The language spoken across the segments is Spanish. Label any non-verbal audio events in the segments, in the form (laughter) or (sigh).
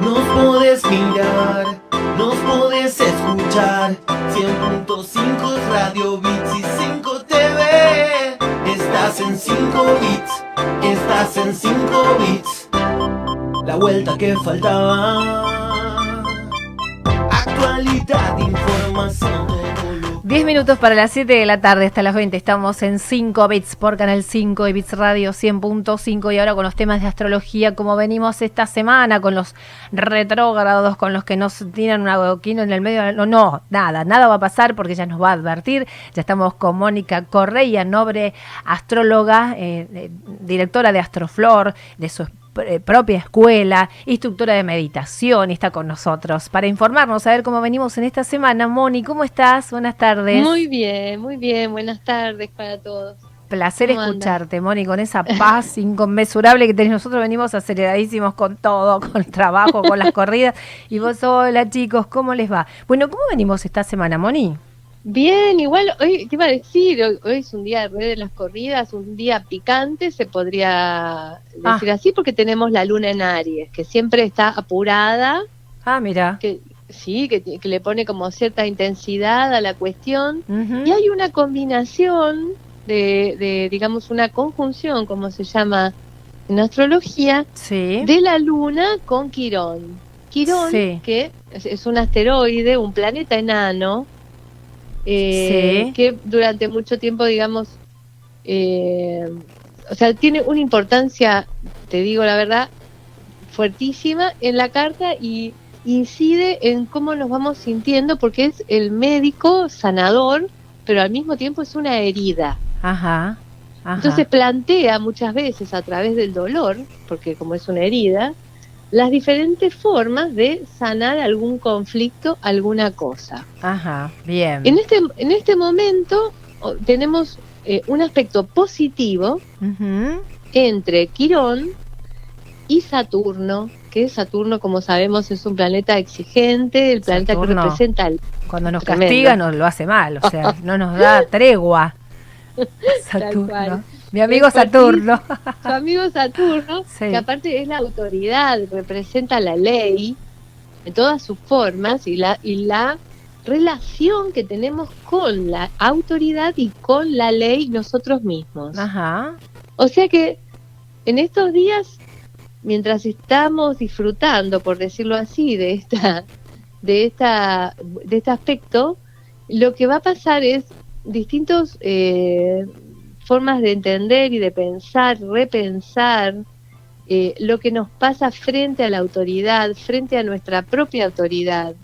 Nos podés mirar, nos podés escuchar. 100.5 Radio Bits y 5 TV. Estás en 5 bits, estás en 5 bits. La vuelta que faltaba. Actualidad, información. Todo lo 10 minutos para las 7 de la tarde, hasta las 20. Estamos en 5 bits por Canal 5 y Bits Radio 100.5. Y ahora con los temas de astrología, como venimos esta semana, con los retrógrados, con los que nos tiran un adoquino en el medio. No, no, nada, nada va a pasar porque ya nos va a advertir. Ya estamos con Mónica Correia, noble astróloga, eh, eh, directora de Astroflor, de su propia escuela, instructora de meditación, está con nosotros para informarnos, a ver cómo venimos en esta semana. Moni, ¿cómo estás? Buenas tardes. Muy bien, muy bien. Buenas tardes para todos. Placer escucharte, Moni, con esa paz (laughs) inconmensurable que tenés. Nosotros venimos aceleradísimos con todo, (laughs) con el trabajo, con las corridas. Y vos, hola chicos, ¿cómo les va? Bueno, ¿cómo venimos esta semana, Moni? Bien, igual, hoy, ¿qué iba a decir? Hoy, hoy es un día de de las corridas, un día picante, se podría decir Ah. así, porque tenemos la luna en Aries, que siempre está apurada, Ah, mira. que sí, que, le pone como cierta intensidad a la cuestión. Y hay una combinación de, de, digamos, una conjunción, como se llama en astrología, Sí. de la Luna con Quirón. Quirón, Sí. que es, es un asteroide, un planeta enano, eh, Sí. que durante mucho tiempo, digamos, eh, o sea, tiene una importancia, te digo la verdad, fuertísima en la carta y incide en cómo nos vamos sintiendo, porque es el médico sanador, pero al mismo tiempo es una herida. Ajá. Ajá. Entonces plantea muchas veces a través del dolor, porque como es una herida, las diferentes formas de sanar algún conflicto, alguna cosa. Ajá. Bien. En este, en este momento tenemos eh, un aspecto positivo entre Quirón y Saturno, que Saturno, como sabemos, es un planeta exigente, el planeta Saturno. que representa el Cuando nos Tremendo. castiga nos lo hace mal, o sea, (laughs) no nos da tregua. Saturno. Mi amigo. Saturno. su amigo Saturno, (laughs) Sí. que aparte es la autoridad, representa la ley en todas sus formas y la, y la relación que tenemos con la autoridad y con la ley nosotros mismos. Ajá. O sea que en estos días, mientras estamos disfrutando, por decirlo así, de esta, de esta, de este aspecto, lo que va a pasar es distintos eh, formas de entender y de pensar, repensar eh, lo que nos pasa frente a la autoridad, frente a nuestra propia autoridad,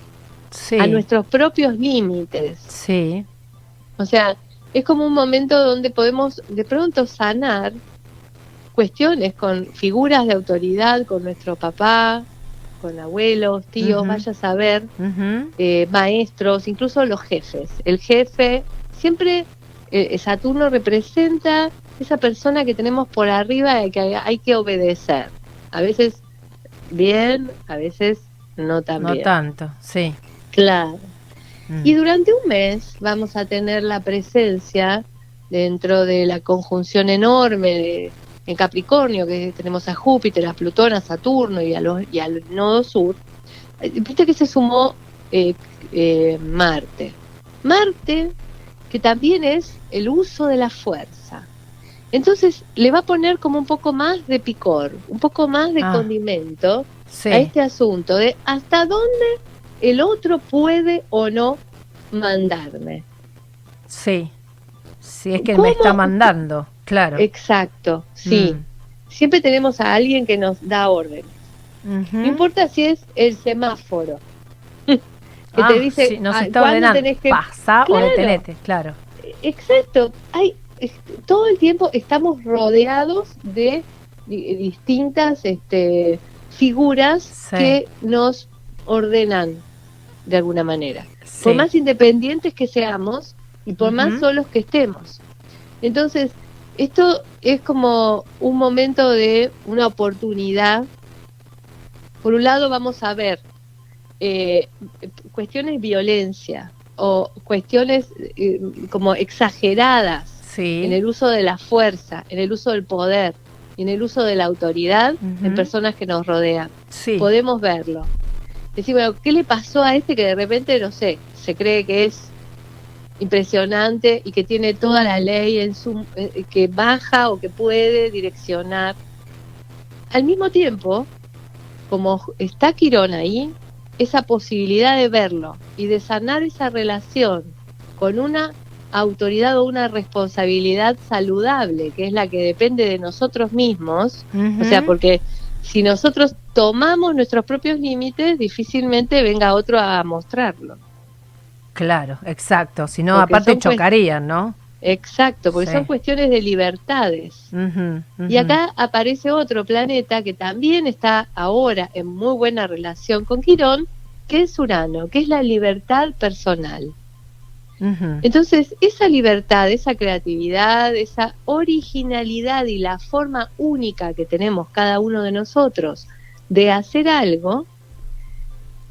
Sí. a nuestros propios límites. Sí. O sea, es como un momento donde podemos de pronto sanar cuestiones con figuras de autoridad, con nuestro papá, con abuelos, tíos, Ujú. vaya a saber, eh, maestros, incluso los jefes. El jefe, siempre eh, Saturno representa esa persona que tenemos por arriba y que hay, hay que obedecer. A veces bien, a veces no tan No bien. tanto, sí. Claro. Mm. Y durante un mes vamos a tener la presencia dentro de la conjunción enorme de, en Capricornio, que tenemos a Júpiter, a Plutón, a Saturno y, a los, y al nodo sur. Eh, Viste que se sumó eh, eh, Marte. Marte, que también es el uso de la fuerza. Entonces le va a poner como un poco más de picor, un poco más de Ah. condimento Sí. a este asunto de hasta dónde el otro puede o no mandarme. Sí. Si es que me está mandando, claro. Exacto, sí. Mm. Siempre tenemos a alguien que nos da orden. Ujú. No importa si es el semáforo. Que Ah, te dice sí, nos ah, está cuándo tenés que... Pasa o Claro. detenete, claro. Exacto. Hay, todo el tiempo estamos rodeados de di- distintas este, figuras Sí. que nos ordenan de alguna manera. Sí. por más independientes que seamos y por más Ujú. solos que estemos. Entonces, esto es como un momento de una oportunidad. Por un lado vamos a ver eh, cuestiones de violencia o cuestiones eh, como exageradas Sí. en el uso de la fuerza, en el uso del poder. en el uso de la autoridad en Ujú. personas que nos rodean. Sí. Podemos verlo. Decir, bueno, ¿qué le pasó a este que de repente, no sé, se cree que es impresionante y que tiene toda la ley en su eh, que baja o que puede direccionar? Al mismo tiempo, como está Quirón ahí, esa posibilidad de verlo y de sanar esa relación con una autoridad o una responsabilidad saludable, que es la que depende de nosotros mismos, o sea, porque si nosotros tomamos nuestros propios límites, difícilmente venga otro a mostrarlo. Claro, exacto. Si no, aparte chocarían, ¿no? Exacto, porque Sí. son cuestiones de libertades. Y acá aparece otro planeta que también está ahora en muy buena relación con Quirón, que es Urano, que es la libertad personal. Entonces, esa libertad, esa creatividad, esa originalidad y la forma única que tenemos cada uno de nosotros de hacer algo,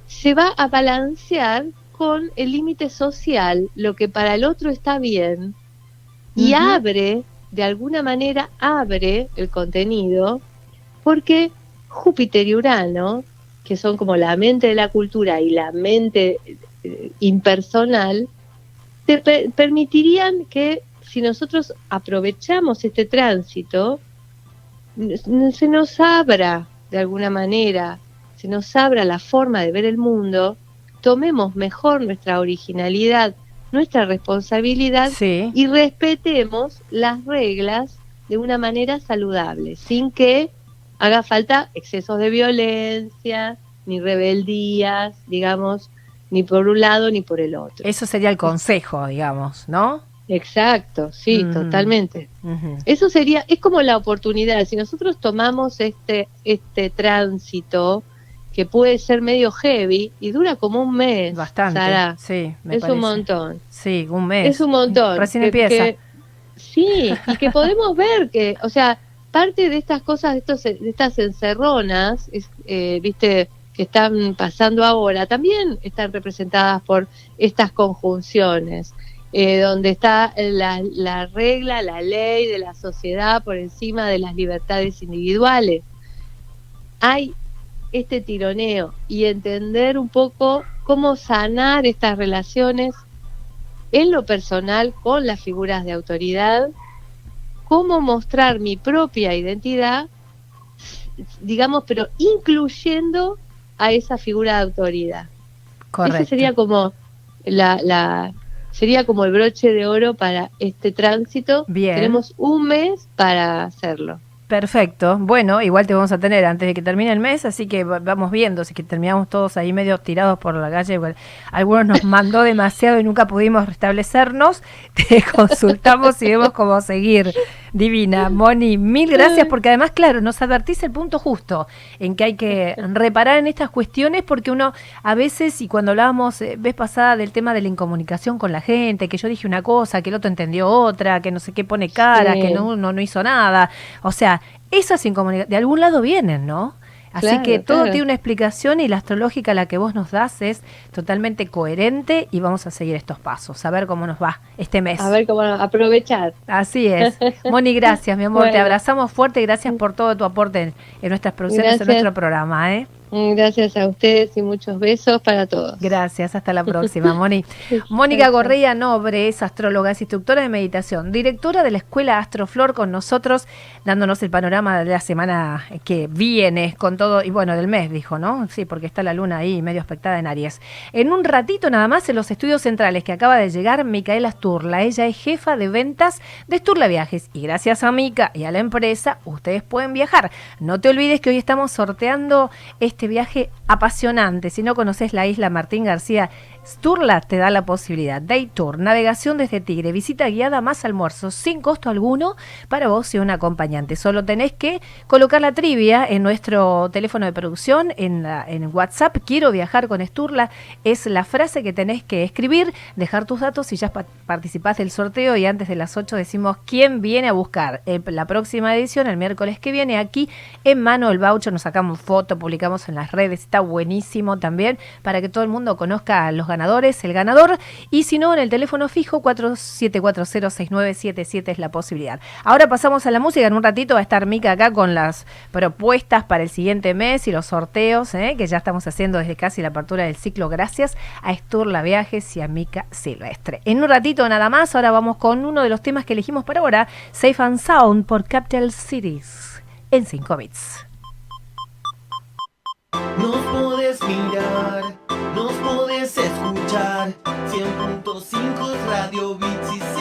se va a balancear con el límite social, lo que para el otro está bien, y abre, de alguna manera, abre el contenido, porque Júpiter y Urano, que son como la mente de la cultura y la mente eh, impersonal, te per- permitirían que si nosotros aprovechamos este tránsito, se nos abra de alguna manera, se nos abra la forma de ver el mundo, tomemos mejor nuestra originalidad, nuestra responsabilidad Sí. y respetemos las reglas de una manera saludable, sin que haga falta excesos de violencia, ni rebeldías, digamos, ni por un lado ni por el otro. Eso sería el consejo, digamos, ¿no? Exacto, sí, Ujú. totalmente. Eso sería, es como la oportunidad. Si nosotros tomamos este, este tránsito, que puede ser medio heavy y dura como un mes, Bastante. Sara, Sí, me es parece. un montón. Sí, un mes. Es un montón. Recién que- empieza. que- sí, y que podemos ver que, o sea, parte de estas cosas, de, estos, de estas encerronas, es, eh, viste, que están pasando ahora, también están representadas por estas conjunciones, eh, donde está la, la regla, la ley de la sociedad por encima de las libertades individuales. Hay este tironeo y entender un poco cómo sanar estas relaciones en lo personal con las figuras de autoridad, cómo mostrar mi propia identidad, digamos, pero incluyendo a esa figura de autoridad. Correcto. Ese sería como la, la sería como el broche de oro para este tránsito. Bien. Tenemos un mes para hacerlo. Perfecto. Bueno, igual te vamos a tener antes de que termine el mes, así que va- vamos viendo. Si que terminamos todos ahí medio tirados por la calle, igual, algunos nos (laughs) mandó demasiado y nunca pudimos restablecernos. (laughs) Te consultamos y vemos cómo seguir. Divina, Moni, mil gracias porque además, claro, nos advertís el punto justo en que hay que reparar en estas cuestiones porque uno a veces, y cuando hablábamos eh, vez pasada del tema de la incomunicación con la gente, que yo dije una cosa, que el otro entendió otra, que no sé qué pone cara, Sí. que no, no, no hizo nada. O sea, esas incomunicaciones de algún lado vienen, ¿no? Así Claro, que todo claro. tiene una explicación y la astrológica la que vos nos das es totalmente coherente y vamos a seguir estos pasos, a ver cómo nos va este mes. A ver cómo aprovechar. Así es. (laughs) Moni, gracias, mi amor. Te abrazamos fuerte y gracias por todo tu aporte en, en nuestras producciones, en Gracias. nuestro programa. ¿eh? Mm, Gracias a ustedes y muchos besos para todos. Gracias, hasta la (laughs) próxima, Moni. Mónica. Gorría Nobre es astróloga, es instructora de meditación, directora de la Escuela Astroflor con nosotros, dándonos el panorama de la semana que viene con todo, y bueno, del mes, dijo, ¿no? Sí, porque está la luna ahí medio aspectada en Aries. En un ratito nada más en los estudios centrales que acaba de llegar Micaela Sturla. Ella es jefa de ventas de Sturla Viajes y gracias a Mica y a la empresa ustedes pueden viajar. No te olvides que hoy estamos sorteando este viaje apasionante. Si no conoces la isla Martín García, Sturla te da la posibilidad. Day Tour, navegación desde Tigre, visita guiada más almuerzo sin costo alguno para vos y un acompañante. Solo tenés que colocar la trivia en nuestro teléfono de producción, en, la- en WhatsApp. Quiero viajar con Sturla. Es la frase que tenés que escribir, dejar tus datos y ya pa- participás del sorteo. Y antes de las 8 decimos quién viene a buscar. Eh, la próxima edición, el miércoles que viene, aquí en mano el voucher. Nos sacamos foto, publicamos en las redes. Está buenísimo también para que todo el mundo conozca a los ganadores, el ganador, y si no, en el teléfono fijo 47406977 es la posibilidad. Ahora pasamos a la música, en un ratito va a estar Mica acá con las propuestas para el siguiente mes y los sorteos, ¿eh? que ya estamos haciendo desde casi la apertura del ciclo, gracias a Esturla Viajes y a Mica Silvestre. En un ratito nada más, ahora vamos con uno de los temas que elegimos para ahora, Safe and Sound por Capital Cities, en 5 bits. Nos podés mirar, escuchar. 100.5 Radio Bits